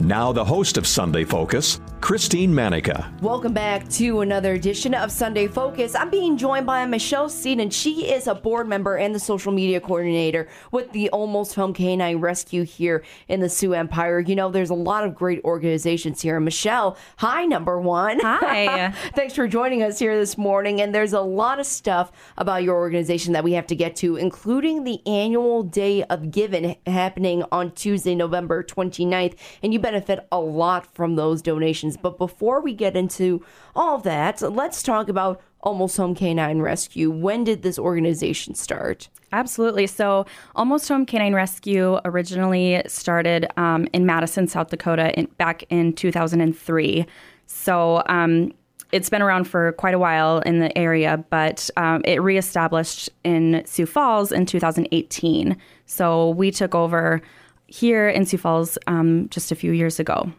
Now, the host of Sunday Focus, Christine Manica. Welcome back to another edition of Sunday Focus. I'm being joined by Michelle Seed, and she is a board member and the social media coordinator with the Almost Home Canine Rescue here in the Sioux Empire. You know, there's a lot of great organizations here. Michelle, hi, number one. Hi. Thanks for joining us here this morning. And there's a lot of stuff about your organization that we have to get to, including the annual Day of Giving happening on Tuesday, November 29th. And you benefit a lot from those donations. But before we get into all that, let's talk about Almost Home Canine Rescue. When did this organization start? Absolutely. So, Almost Home Canine Rescue originally started um, in Madison, South Dakota, in, back in 2003. So, um, it's been around for quite a while in the area, but um, it reestablished in Sioux Falls in 2018. So, we took over here in Sioux Falls um, just a few years ago.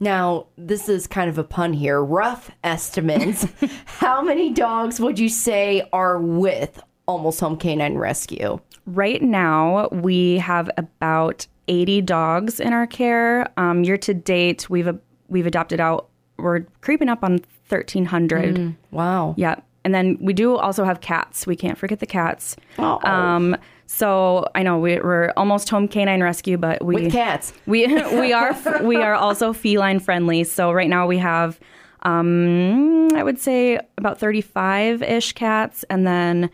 Now, this is kind of a pun here. Rough estimates. How many dogs would you say are with Almost Home Canine Rescue? Right now, we have about 80 dogs in our care. Um, year to date, we've we've adopted out. We're creeping up on 1,300. Mm, wow. Yeah, and then we do also have cats. We can't forget the cats. Oh. Um, so I know we, we're almost home canine rescue, but we With cats. we we are we are also feline friendly. So right now we have, um, I would say about thirty five ish cats, and then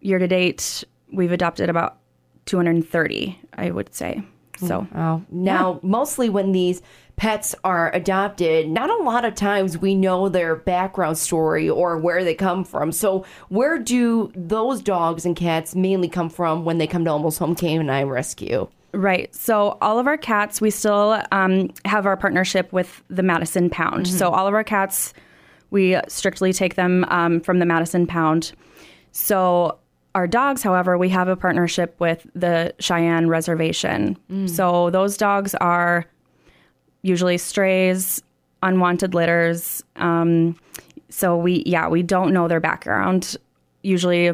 year to date we've adopted about two hundred and thirty. I would say. So Oh, now mostly when these pets are adopted, not a lot of times we know their background story or where they come from. So, where do those dogs and cats mainly come from when they come to Almost Home Canine Rescue? Right. So all of our cats, we still um, have our partnership with the Madison Pound. So all of our cats, we strictly take them um, from the Madison Pound. So our dogs, however, we have a partnership with the Cheyenne Reservation. So those dogs are usually strays, unwanted litters. Um, so we, yeah, we don't know their background. Usually,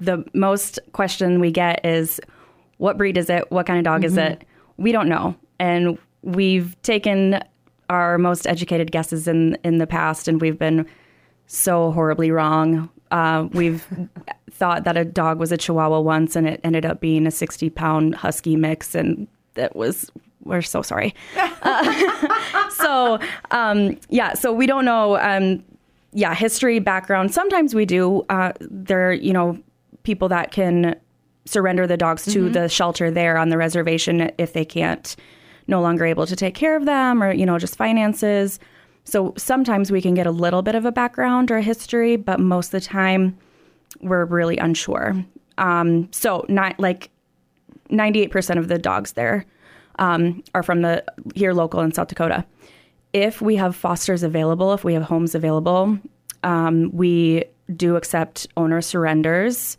the most question we get is, "What breed is it? What kind of dog is it?" We don't know, and we've taken our most educated guesses in in the past, and we've been so horribly wrong. Uh, we've thought that a dog was a Chihuahua once, and it ended up being a sixty pound Husky mix, and that was we're so sorry. Uh, so um, yeah, so we don't know. Um, yeah, history, background. Sometimes we do. Uh, there, are, you know, people that can surrender the dogs to the shelter there on the reservation if they can't no longer able to take care of them or you know just finances so sometimes we can get a little bit of a background or a history but most of the time we're really unsure. Um, so not like 98% of the dogs there um, are from the here local in south dakota. If we have fosters available if we have homes available um, we do accept owner surrenders.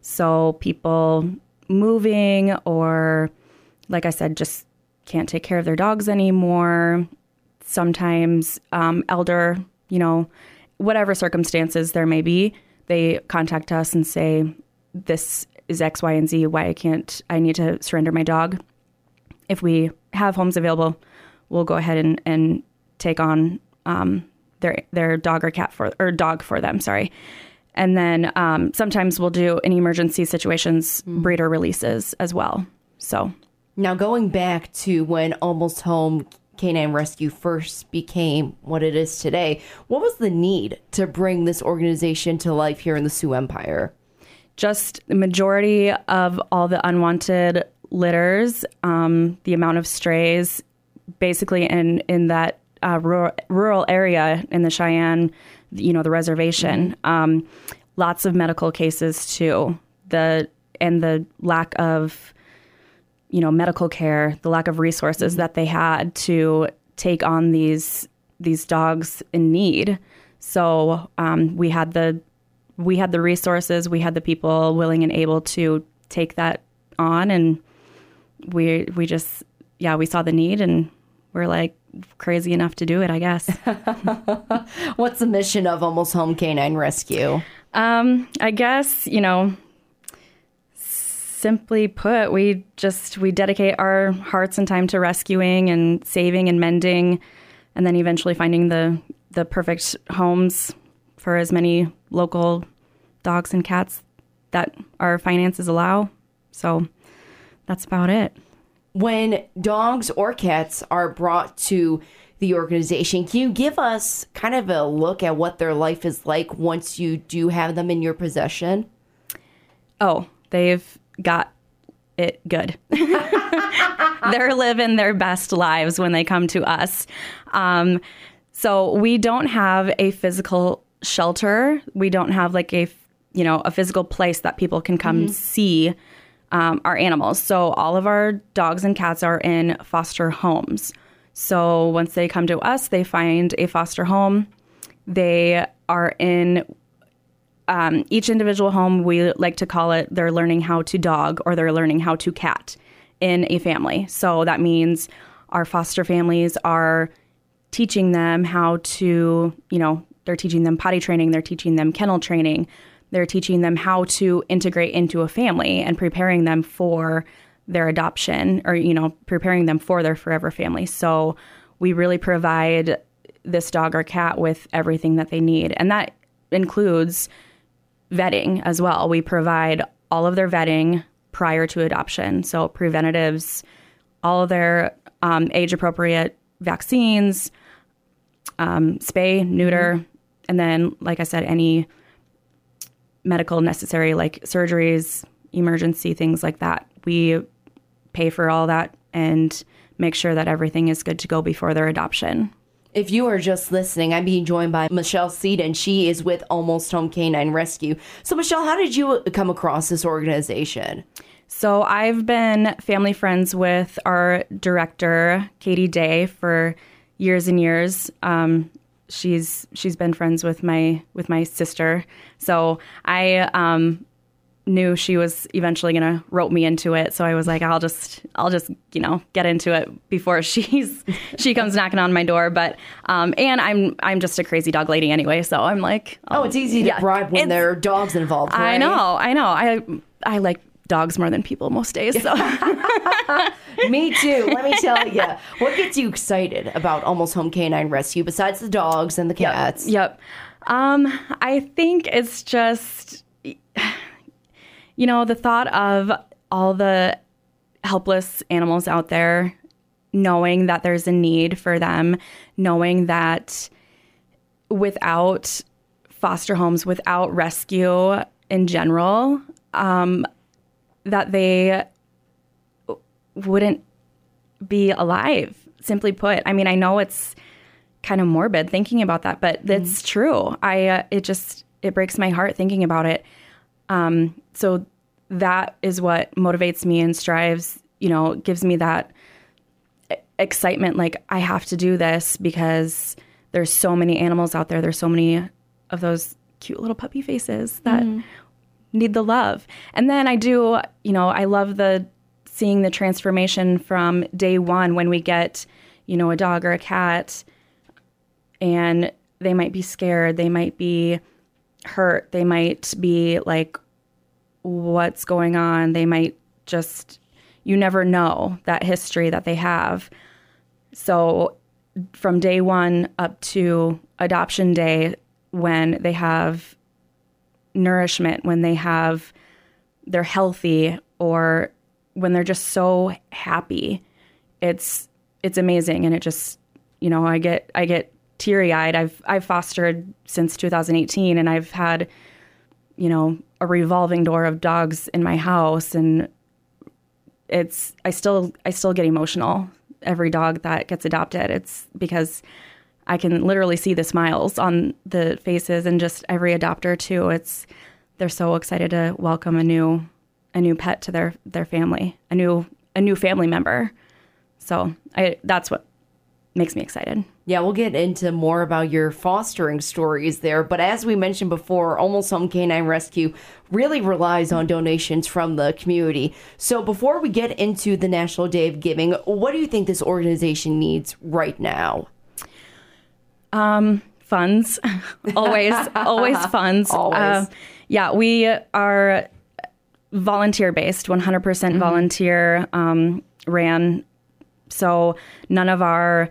So people moving or like i said just can't take care of their dogs anymore sometimes um, elder you know whatever circumstances there may be they contact us and say this is x y and z. Why i can't i need to surrender my dog. If we have homes available we'll go ahead and, and take on um, their their dog or cat for or dog for them sorry. And then um, sometimes we'll do in emergency situations breeder releases as well. So Now, going back to when Almost Home Canine Rescue first became what it is today, what was the need to bring this organization to life here in the Sioux Empire? just the majority of all the unwanted litters, um, the amount of strays, basically in in that uh, rural, rural area in the Cheyenne, you know, the reservation. Um, lots of medical cases too. The and the lack of you know medical care, the lack of resources that they had to take on these these dogs in need. So um, we had the we had the resources, we had the people willing and able to take that on and we we just yeah, we saw the need and we're like crazy enough to do it, I guess. What's the mission of Almost Home Canine Rescue? Um, I guess, you know, simply put, we just we dedicate our hearts and time to rescuing and saving and mending and then eventually finding the the perfect homes for as many local dogs and cats that our finances allow. So that's about it. When dogs or cats are brought to the organization, can you give us kind of a look at what their life is like once you do have them in your possession? Oh, they've got it good. They're living their best lives when they come to us. Um, so we don't have a physical shelter. We don't have like a you know a physical place that people can come mm-hmm. see um, our animals. So all of our dogs and cats are in foster homes. So once they come to us, they find a foster home. They are in um, each individual home, we like to call it they're learning how to dog or they're learning how to cat in a family. So that means our foster families are teaching them how to, you know, they're teaching them potty training, they're teaching them kennel training, they're teaching them how to integrate into a family and preparing them for their adoption or, you know, preparing them for their forever family. So we really provide this dog or cat with everything that they need. And that includes vetting as well. We provide all of their vetting prior to adoption. So, preventatives, all of their um, age appropriate vaccines, um, spay, neuter, mm-hmm. and then, like I said, any medical necessary like surgeries, emergency things like that. We pay for all that and make sure that everything is good to go before their adoption. If you are just listening, I'm being joined by Michelle Seten. She is with Almost Home Canine Rescue. So, Michelle, how did you come across this organization? So, I've been family friends with our director, Katie Day, for years and years. Um, she's she's been friends with my with my sister. So I um, knew she was eventually going to rope me into it. So I was like, I'll just, I'll just, you know, get into it before she's, she comes knocking on my door. But, um, and I'm, I'm just a crazy dog lady anyway. So I'm like, oh, it's easy to yeah, bribe when there are dogs involved. Right? I know, I know. I, I like dogs more than people most days. So. me too. Let me tell you. What gets you excited about Almost Home Canine Rescue besides the dogs and the cats? Yep. yep. Um, I think it's just you know, the thought of all the helpless animals out there, knowing that there's a need for them, knowing that without foster homes, without rescue in general, um, that they wouldn't be alive. Simply put, I mean, I know it's kind of morbid thinking about that, but it's mm-hmm. true. I uh, it just it breaks my heart thinking about it. Um, so that is what motivates me and strives, you know, gives me that excitement like I have to do this because there's so many animals out there. There's so many of those cute little puppy faces that mm. need the love. And then I do, you know, I love the seeing the transformation from day 1 when we get, you know, a dog or a cat and they might be scared, they might be hurt, they might be like what's going on. They might just, you never know that history that they have. So from day one up to adoption day, when they have nourishment, when they have, they're healthy, or when they're just so happy, it's it's amazing, and it just you know I get I get teary eyed. I've I've fostered since 2018, and I've had you know a revolving door of dogs in my house and it's I still I still get emotional every dog that gets adopted. It's because I can literally see the smiles on the faces and just every adopter too. It's they're so excited to welcome a new a new pet to their their family, a new a new family member. So I that's what makes me excited. Yeah, we'll get into more about your fostering stories there. But as we mentioned before, Almost Home Canine Rescue really relies on donations from the community. So before we get into the National Day of Giving, what do you think this organization needs right now? Um, funds, always, always funds. Always. Uh, yeah, we are volunteer based, 100% volunteer um, ran. So none of our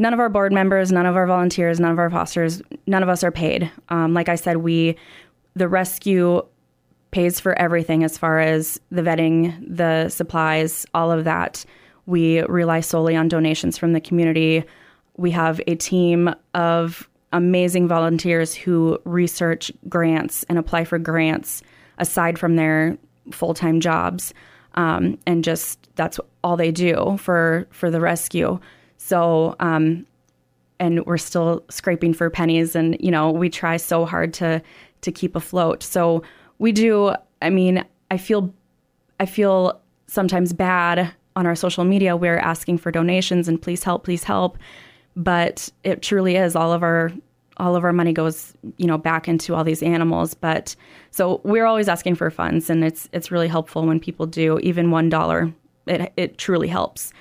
none of our board members, none of our volunteers, none of our fosters, none of us are paid. Um, like I said, we the rescue pays for everything as far as the vetting, the supplies, all of that. We rely solely on donations from the community. We have a team of amazing volunteers who research grants and apply for grants aside from their full time jobs. Um, and just that's all they do for for the rescue. So, um, and we're still scraping for pennies, and you know we try so hard to to keep afloat. So we do. I mean, I feel I feel sometimes bad on our social media. We're asking for donations and please help, please help, but it truly is all of our all of our money goes you know back into all these animals but so we're always asking for funds and it's it's really helpful when people do even one dollar it, it truly helps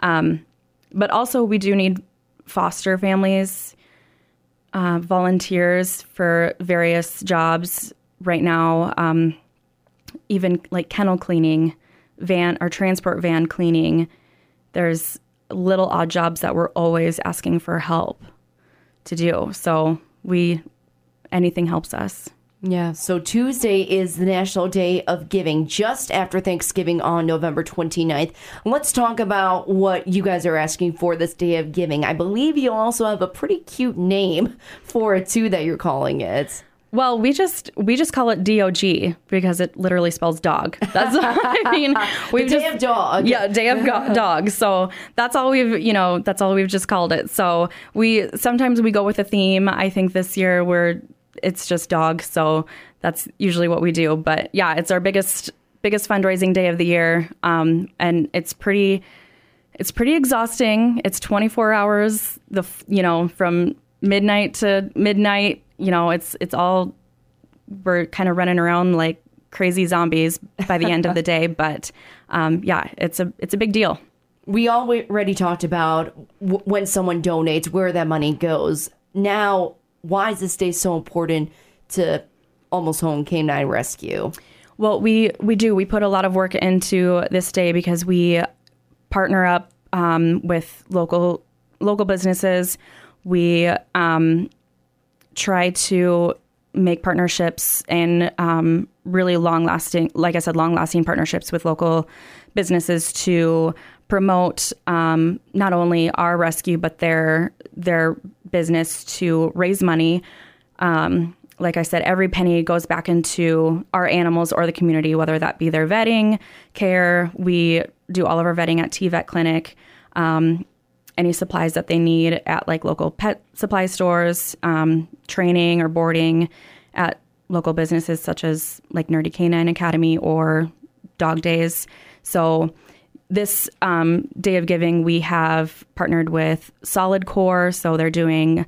um, but also we do need foster families uh, volunteers for various jobs right now um, even like kennel cleaning van or transport van cleaning there's little odd jobs that we're always asking for help to do. So we anything helps us. Yeah, so Tuesday is the National Day of Giving, just after Thanksgiving on November 29th. Let's talk about what you guys are asking for this Day of Giving. I believe you also have a pretty cute name for it, too, that you're calling it. Well, we just we just call it DOG because it literally spells dog. That's I mean, we day of dog. Yeah, day of go- dog. So that's all we've you know that's all we've just called it. So we sometimes we go with a theme. I think this year we're it's just dog. So that's usually what we do. But yeah, it's our biggest biggest fundraising day of the year, um, and it's pretty it's pretty exhausting. It's 24 hours. The you know from midnight to midnight you know, it's it's all we're kind of running around like crazy zombies by the end of the day. But um, yeah, it's a it's a big deal. We already talked about w- when someone donates where that money goes. Now, why is this day so important to Almost Home Canine Rescue? Well, we we do we put a lot of work into this day because we partner up um, with local local businesses. We um, try to make partnerships and um, really long lasting, like I said, long lasting partnerships with local businesses to promote um, not only our rescue but their their business to raise money. Um, like I said, every penny goes back into our animals or the community, whether that be their vetting care. We do all of our vetting at T Vet Clinic. Um, any supplies that they need at like local pet supply stores, um, training or boarding at local businesses such as like Nerdy Canine Academy or Dog Days. So this um, Day of Giving, we have partnered with Solid Core. So they're doing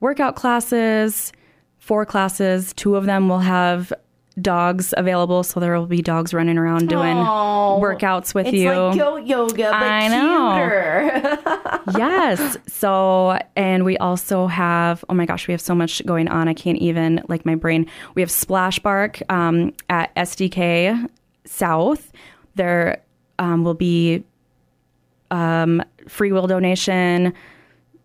workout classes, four classes. Two of them will have dogs available, so there will be dogs running around doing Aww. workouts with it's you. like goat yoga, but I know. yes. So, and we also have, oh my gosh, we have so much going on. I can't even, like, my brain. We have Splash Bark um, at SDK South. There um, will be um, free will donation.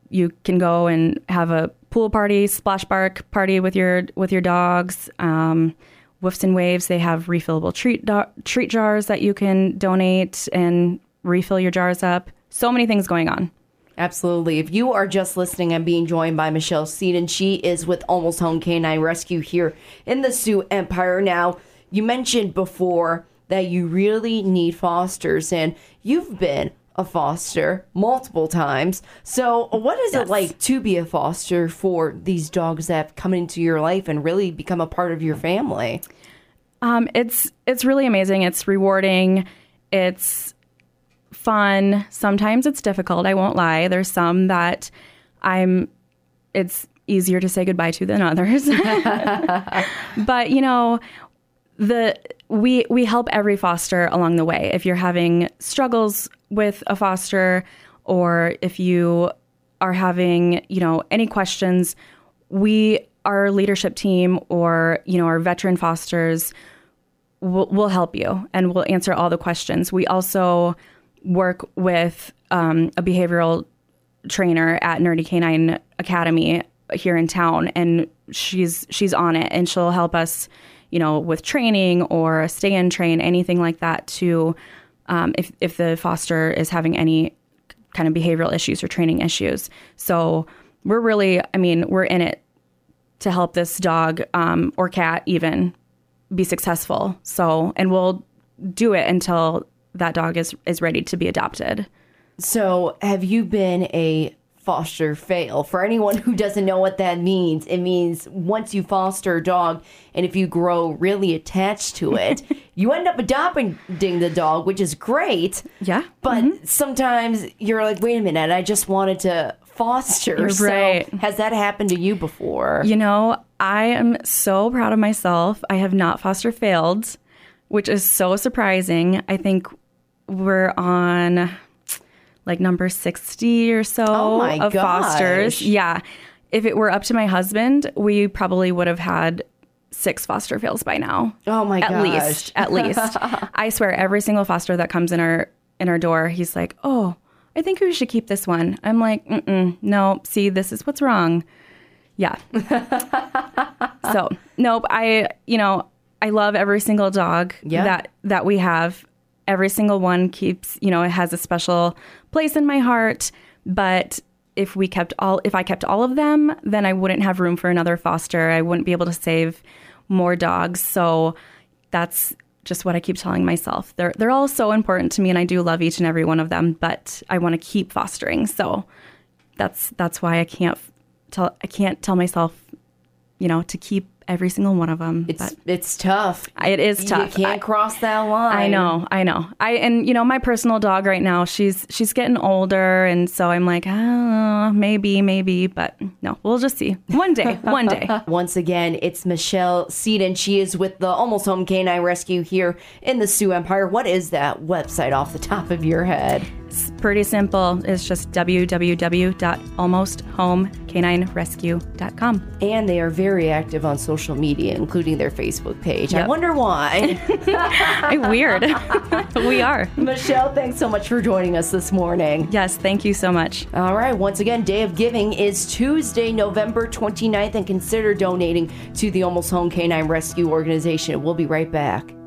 You can go and have a pool party, splash bark party with your with your dogs. Um, Woofs and Waves, they have refillable treat do- treat jars that you can donate and refill your jars up. So many things going on. Absolutely. If you are just listening, I'm being joined by Michelle Seten. She is with Almost Home Canine Rescue here in the Sioux Empire. Now, you mentioned before that you really need fosters, and you've been a foster multiple times. So, what is Yes. it like to be a foster for these dogs that have come into your life and really become a part of your family? Um, it's it's really amazing. It's rewarding. It's fun. Sometimes it's difficult. I won't lie. There's some that I'm. It's easier to say goodbye to than others. but you know, the we we help every foster along the way. If you're having struggles with a foster, or if you are having you know any questions, we our leadership team or you know our veteran fosters will will help you and we'll answer all the questions. We also work with um, a behavioral trainer at Nerdy Canine Academy here in town, and she's she's on it, and she'll help us, you know, with training or stay in train, anything like that. To um, if if the foster is having any kind of behavioral issues or training issues, so we're really, I mean, we're in it to help this dog um, or cat even be successful. So, and we'll do it until that dog is is ready to be adopted. So, have you been a foster fail? For anyone who doesn't know what that means, it means once you foster a dog and if you grow really attached to it, you end up adopting the dog, which is great. Yeah. But mm-hmm. sometimes you're like, wait a minute, I just wanted to foster. Right. So has that happened to you before? You know, I am so proud of myself. I have not foster failed, which is so surprising. I think we're on like number 60 or so oh of gosh. fosters. Yeah. If it were up to my husband, we probably would have had six foster fails by now. Oh my god. at gosh. least, at least. I swear every single foster that comes in our in our door, he's like, "Oh, I think we should keep this one." I'm like, Mm-mm, "No, see, this is what's wrong." Yeah. so, nope, I, you know, I love every single dog yeah. that that we have every single one keeps, you know, it has a special place in my heart. But if we kept all, if I kept all of them, then I wouldn't have room for another foster. I wouldn't be able to save more dogs. So that's just what I keep telling myself. They're they're all so important to me, and I do love each and every one of them. But I want to keep fostering. So that's that's why I can't tell I can't tell myself, you know, to keep every single one of them. It's but it's tough. It is tough. You can't I, cross that line. I know. I know. I and you know my personal dog right now. She's she's getting older, and so I'm like, oh, maybe, maybe, but no, we'll just see. One day. one day. Once again, it's Michelle Seten. She is with the Almost Home Canine Rescue here in the Sioux Empire. What is that website off the top of your head? It's pretty simple. It's just www.almosthomecaninerescue.com. And they are very active on social media, including their Facebook page. Yep. I wonder why. Weird. we are. Michelle, thanks so much for joining us this morning. Yes, thank you so much. All right. Once again, Day of Giving is Tuesday, November 29th, and consider donating to the Almost Home Canine Rescue Organization. We'll be right back.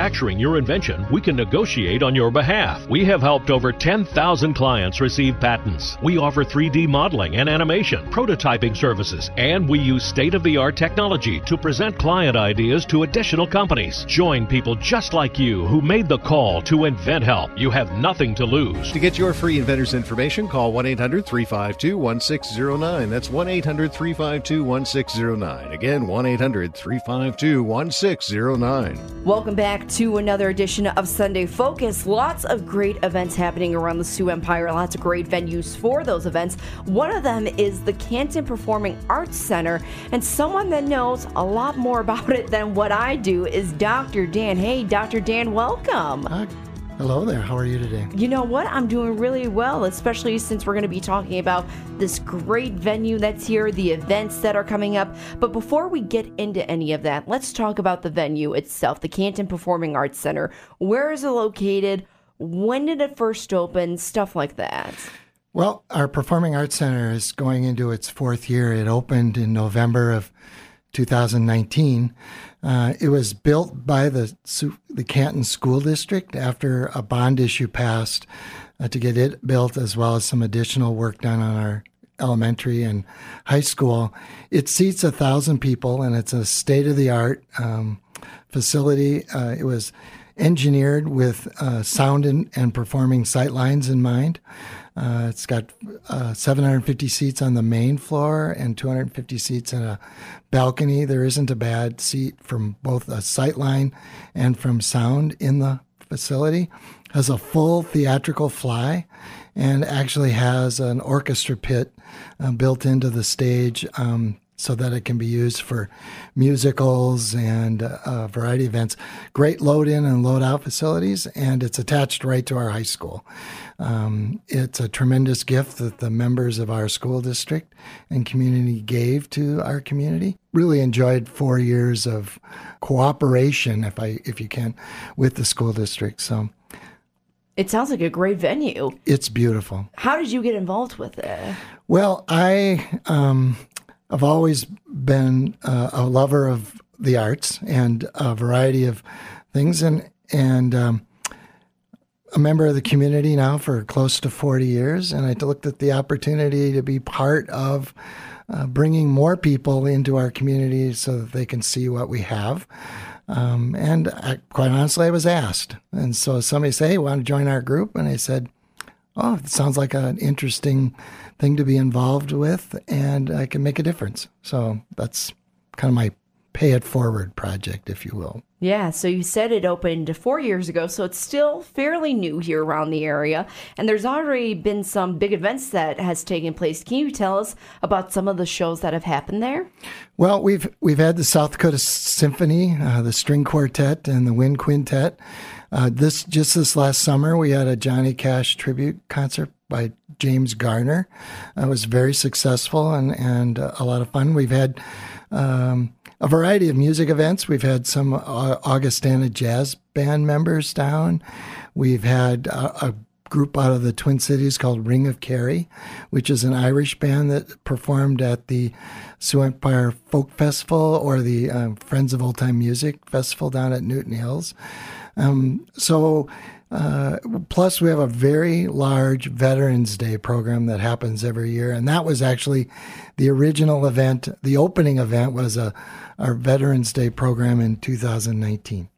manufacturing your invention, we can negotiate on your behalf. We have helped over 10,000 clients receive patents. We offer 3D modeling and animation, prototyping services, and we use state of the art technology to present client ideas to additional companies. Join people just like you who made the call to Invent InventHelp. You have nothing to lose. To get your free inventor's information, call 1 800 352 1609. That's 1 800 352 1609. Again, 1 800 352 1609. Welcome back to another edition of Sunday Focus. Lots of great events happening around the Sioux Empire, lots of great venues for those events. One of them is the Canton Performing Arts Center, and someone that knows a lot more about it than what I do is Dr. Dan. Hey, Dr. Dan, welcome. Uh, Hello there. How are you today? You know what? I'm doing really well, especially since we're going to be talking about this great venue that's here, the events that are coming up. But before we get into any of that, let's talk about the venue itself, the Canton Performing Arts Center. Where is it located? When did it first open? Stuff like that. Well, our Performing Arts Center is going into its fourth year. It opened in November of 2019. Uh, it was built by the the Canton School District after a bond issue passed uh, to get it built, as well as some additional work done on our elementary and high school. It seats a thousand people, and it's a state of the art um, facility. Uh, it was engineered with uh, sound and, and, performing sight lines in mind. Uh, it's got uh, 750 seats on the main floor and 250 seats in a balcony. There isn't a bad seat from both a sight line and from sound in the facility. Has a full theatrical fly and actually has an orchestra pit uh, built into the stage. Um, so that it can be used for musicals and a variety of events. Great load in and load out facilities, and it's attached right to our high school. Um, it's a tremendous gift that the members of our school district and community gave to our community. Really enjoyed four years of cooperation, if I if you can, with the school district. So. It sounds like a great venue. It's beautiful. How did you get involved with it? Well, I um, I've always been uh, a lover of the arts and a variety of things, and and um, a member of the community now for close to forty years. And I looked at the opportunity to be part of uh, bringing more people into our community so that they can see what we have. Um, and I, quite honestly, I was asked, and so somebody said, "Hey, want to join our group?" And I said, "Oh, it sounds like an interesting." Thing to be involved with, and I can make a difference. So that's kind of my pay it forward project, if you will. Yeah, so you said it opened four years ago, so it's still fairly new here around the area, and there's already been some big events that has taken place. Can you tell us about some of the shows that have happened there? Well, we've we've had the South Dakota Symphony, uh, the String Quartet, and the Wind Quintet. Uh, this just this last summer, we had a Johnny Cash tribute concert by James Garner. It was very successful and, and uh, a lot of fun. We've had um, a variety of music events. We've had some uh, Augustana jazz band members down. We've had a, a group out of the Twin Cities called Ring of Kerry, which is an Irish band that performed at the Sioux Empire Folk Festival or the um, Friends of Old Time Music Festival down at Newton Hills. Um, so uh, plus, we have a very large Veterans Day program that happens every year, and that was actually the original event. The opening event was a our Veterans Day program in 2019,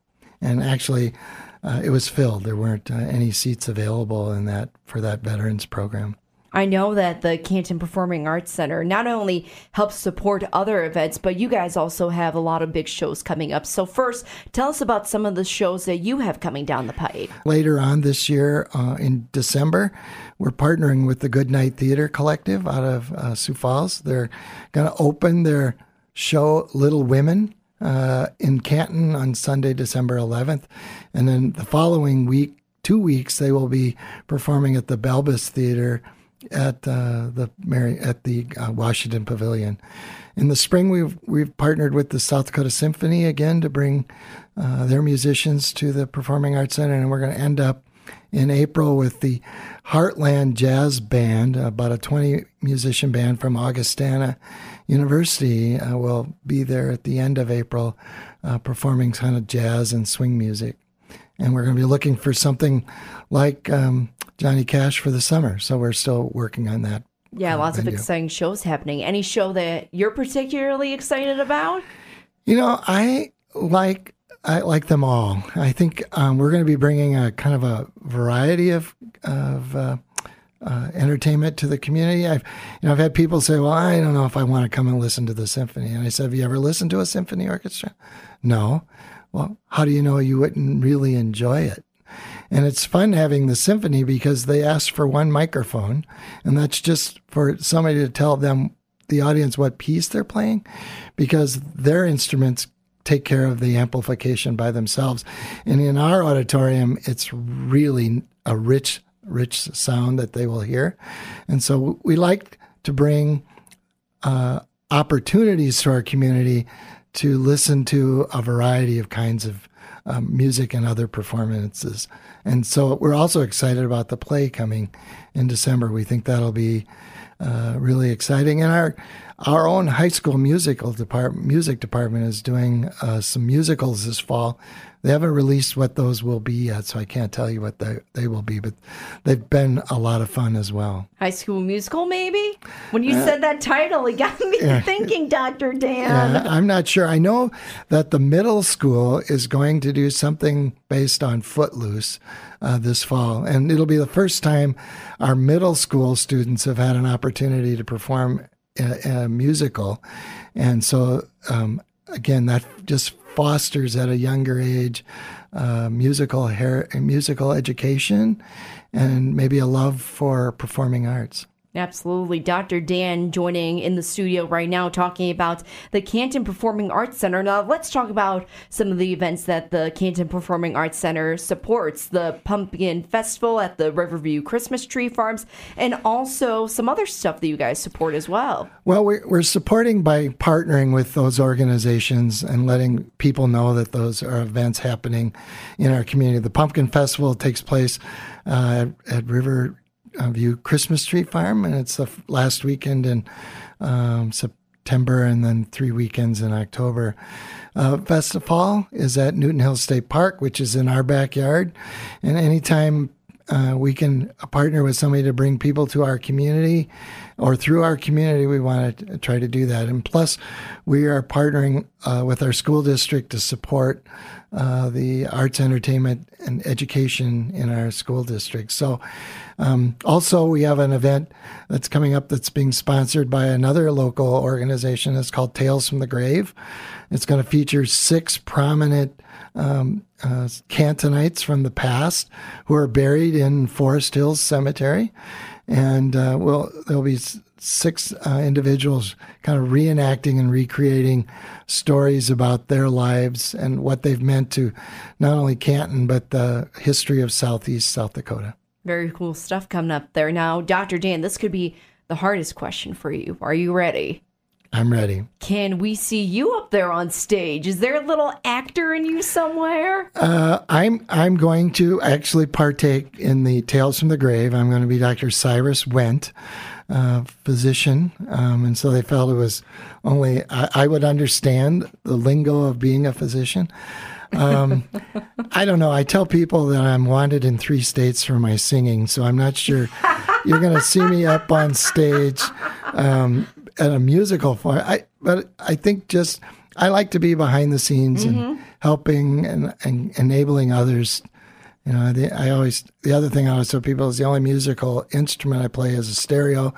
and actually, uh, it was filled. There weren't uh, any seats available in that for that Veterans program. I know that the Canton Performing Arts Center not only helps support other events, but you guys also have a lot of big shows coming up. So, first, tell us about some of the shows that you have coming down the pipe. Later on this year, uh, in December, we're partnering with the Goodnight Theater Collective out of uh, Sioux Falls. They're going to open their show, Little Women. Uh, in Canton on Sunday, December 11th. And then the following week, two weeks, they will be performing at the Belbas Theater at uh, the Mary at the uh, Washington Pavilion. In the spring, we've we've partnered with the South Dakota Symphony again to bring uh, their musicians to the Performing Arts Center, and we're going to end up in April with the Heartland Jazz Band, about a 20 musician band from Augustana University, uh, will be there at the end of April, uh, performing kind of jazz and swing music. And we're going to be looking for something like um, Johnny Cash for the summer. So we're still working on that. Yeah, uh, lots venue. of exciting shows happening. Any show that you're particularly excited about? You know, I like I like them all. I think um, we're going to be bringing a kind of a variety of of uh, uh, entertainment to the community. I've you know I've had people say, "Well, I don't know if I want to come and listen to the symphony." And I said, "Have you ever listened to a symphony orchestra?" No. Well, how do you know you wouldn't really enjoy it? And it's fun having the symphony because they ask for one microphone, and that's just for somebody to tell them, the audience, what piece they're playing, because their instruments take care of the amplification by themselves. And in our auditorium, it's really a rich, rich sound that they will hear. And so we like to bring uh, opportunities to our community to listen to a variety of kinds of um, music and other performances. And so we're also excited about the play coming in December. We think that'll be uh, really exciting. And our our own high school musical department music department is doing uh, some musicals this fall. They haven't released what those will be yet, so I can't tell you what they, they will be, but they've been a lot of fun as well. High School Musical, maybe? When you uh, said that title, it got me yeah. thinking, Dr. Dan. Yeah, I'm not sure. I know that the middle school is going to do something based on Footloose uh, this fall, and it'll be the first time our middle school students have had an opportunity to perform a musical. And so, um, again, that just fosters at a younger age uh, musical hair, musical education and maybe a love for performing arts. Absolutely. Dr. Dan joining in the studio right now talking about the Canton Performing Arts Center. Now, let's talk about some of the events that the Canton Performing Arts Center supports the Pumpkin Festival at the Riverview Christmas Tree Farms, and also some other stuff that you guys support as well. Well, we're supporting by partnering with those organizations and letting people know that those are events happening in our community. The Pumpkin Festival takes place uh, at, at River View Christmas Tree Farm, and it's the last weekend in um, September and then three weekends in October. Uh, Festival is at Newton Hill State Park, which is in our backyard, and anytime uh, we can partner with somebody to bring people to our community or through our community, we want to try to do that. And plus, we are partnering uh, with our school district to support uh, the arts, entertainment, and education in our school district. So, um, also, we have an event that's coming up that's being sponsored by another local organization. It's called Tales from the Grave. It's going to feature six prominent um, uh, Cantonites from the past who are buried in Forest Hills Cemetery. And uh, well, there'll be six uh, individuals kind of reenacting and recreating stories about their lives and what they've meant to not only Canton, but the history of Southeast South Dakota. Very cool stuff coming up there. Now, Dr. Dan, this could be the hardest question for you. Are you ready? I'm ready. Can we see you up there on stage? Is there a little actor in you somewhere? Uh, I'm I'm going to actually partake in the Tales from the Grave. I'm going to be Dr. Cyrus Went, uh, physician, um, and so they felt it was only I, I, would understand the lingo of being a physician. Um, I don't know. I tell people that I'm wanted in three states for my singing, so I'm not sure you're going to see me up on stage. Um, at a musical for I but I think just I like to be behind the scenes mm-hmm. and helping and, and, enabling others. You know, the, I always the other thing I always tell people is the only musical instrument I play is a stereo.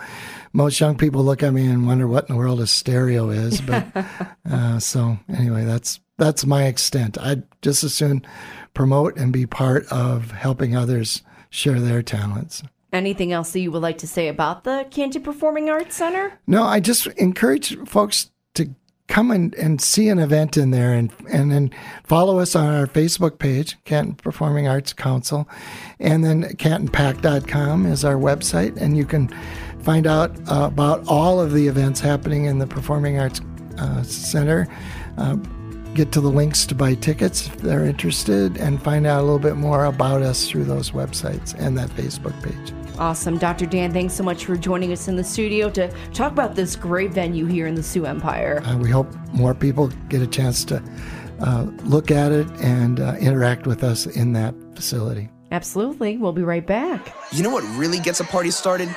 Most young people look at me and wonder what in the world a stereo is. But uh, so anyway, that's that's my extent. I'd just as soon promote and be part of helping others share their talents. Anything else that you would like to say about the Canton Performing Arts Center? No, I just encourage folks to come and, and see an event in there and and then follow us on our Facebook page, Canton Performing Arts Council, and then cantonpack.com is our website, and you can find out uh, about all of the events happening in the Performing Arts uh, Center. Uh, get to the links to buy tickets if they're interested, and find out a little bit more about us through those websites and that Facebook page. Awesome. Dr. Dan, thanks so much for joining us in the studio to talk about this great venue here in the Sioux Empire. Uh, we hope more people get a chance to uh, look at it and uh, interact with us in that facility. Absolutely. We'll be right back. You know what really gets a party started?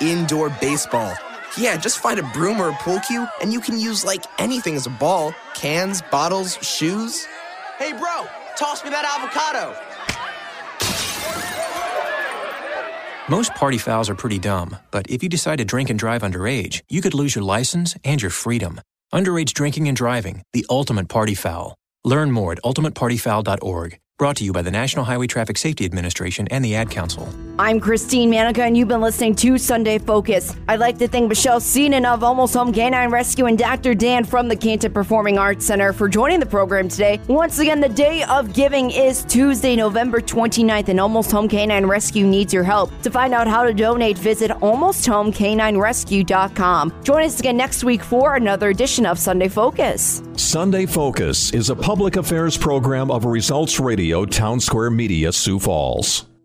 Indoor baseball. Yeah, just find a broom or a pool cue, and you can use like anything as a ball cans, bottles, shoes. Hey, bro, toss me that avocado. Most party fouls are pretty dumb, but if you decide to drink and drive underage, you could lose your license and your freedom. Underage drinking and driving, the ultimate party foul. Learn more at ultimatepartyfoul.org. Brought to you by the National Highway Traffic Safety Administration and the Ad Council. I'm Christine Manica, and you've been listening to Sunday Focus. I'd like to thank Michelle Seenan of Almost Home Canine Rescue and Dr. Dan from the Canton Performing Arts Center for joining the program today. Once again, the day of giving is Tuesday, November 29th, and Almost Home Canine Rescue needs your help. To find out how to donate, visit almosthomecaninerescue.com. Join us again next week for another edition of Sunday Focus. Sunday Focus is a public affairs program of Results Radio Townsquare Media, Sioux Falls.